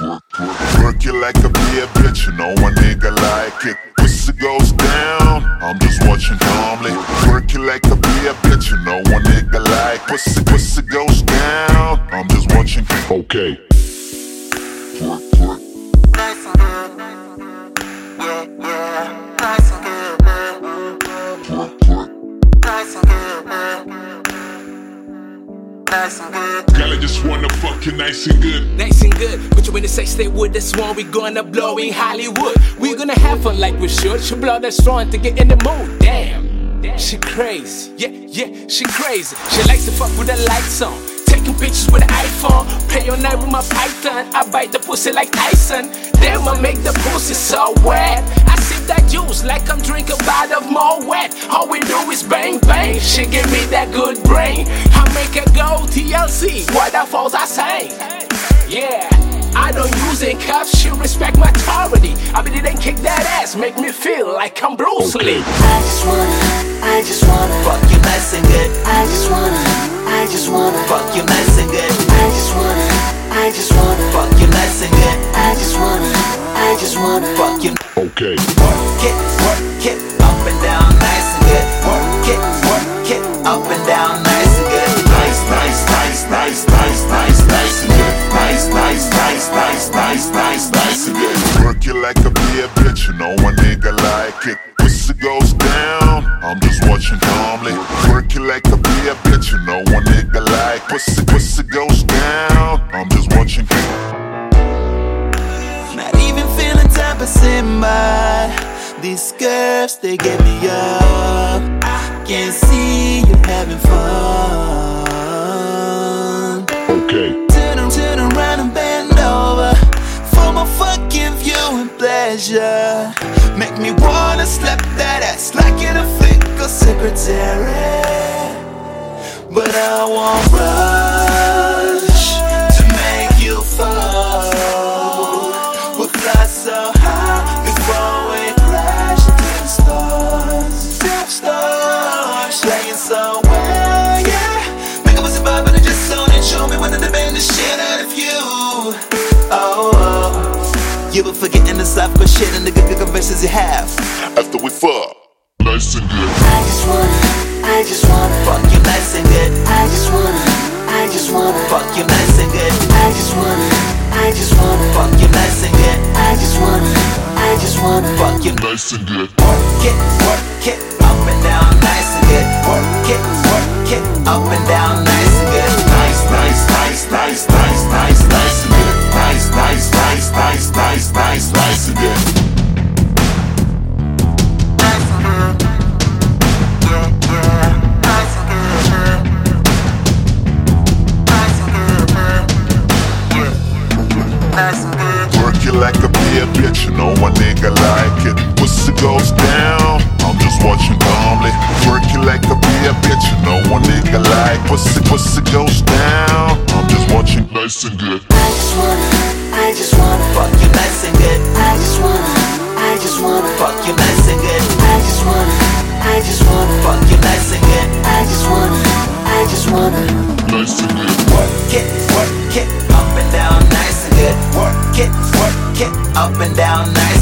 Work you like a beer bitch, you know a nigga like it. Pussy goes down, I'm just watching calmly. Work you like a beer bitch, you know a nigga like pussy. Pussy goes down, I'm just watching. Okay. Work, work. Nice and good. Yeah, yeah. Nice and good, man. Work, work. Nice and good, man. Nice and good. Just wanna fuck you nice and good. Nice and good, but you in the sex stay with this one, we gonna blow in Hollywood. We gonna have fun like we should. She blow that strong to get in the mood. Damn, she crazy. Yeah, yeah, she crazy. She likes to fuck with the lights on. Taking pictures with an iPhone. Play all night with my python. I bite the pussy like Tyson. Damn, I make the pussy so wet. I sip that juice like I'm drinking a bottle of Moët. All we do is bang bang. She give me that good brain. I make her go TLC. Waterfalls I sing. Yeah. I don't use in cuffs, she respect my authority. I mean, it ain't kick that ass, make me feel like I'm Bruce Lee. I just wanna, I just wanna Fuck you nice and good. I just wanna, I just wanna Fuck you nice and good. I just wanna, Okay. Work it, work it, up and down, nice and good. Work it, work it, up and down, nice and good. Nice, nice, nice, nice, nice, nice, nice and good. Nice, nice, nice, nice, nice, nice, nice and good. Work you like a beer bitch, you know a nigga like it. Pussy goes down, I'm just watching calmly. Work you like a beer bitch, you know a nigga like pussy. Pussy goes down, I'm just watching. Not passing by. These curves, they get me up. I can see you having fun. Okay. Turn, turn around and bend over for my fucking view and pleasure. Make me wanna slap that ass like in a flick secretary. But I won't rush you were forgetting the soft good shit and the good, good conversations you have. After we fuck, nice and good. I just wanna, I just wanna Fuck you nice and good. I just wanna, I just wanna Fuck you nice and good. I just wanna, I just wanna Fuck you nice and good. I just wanna, I just wanna Fuck you Nice and good. Work it, work it, up and down, nice and good. Work it, work it, up and down, nice and good. Nice, Nice Work you like a beer bitch, you know a nigga like it. Pussy goes down, I'm just watching calmly. Work you like a beer bitch, you know a nigga like it. pussy. Pussy goes down, I'm just watching nice and good. up and down nice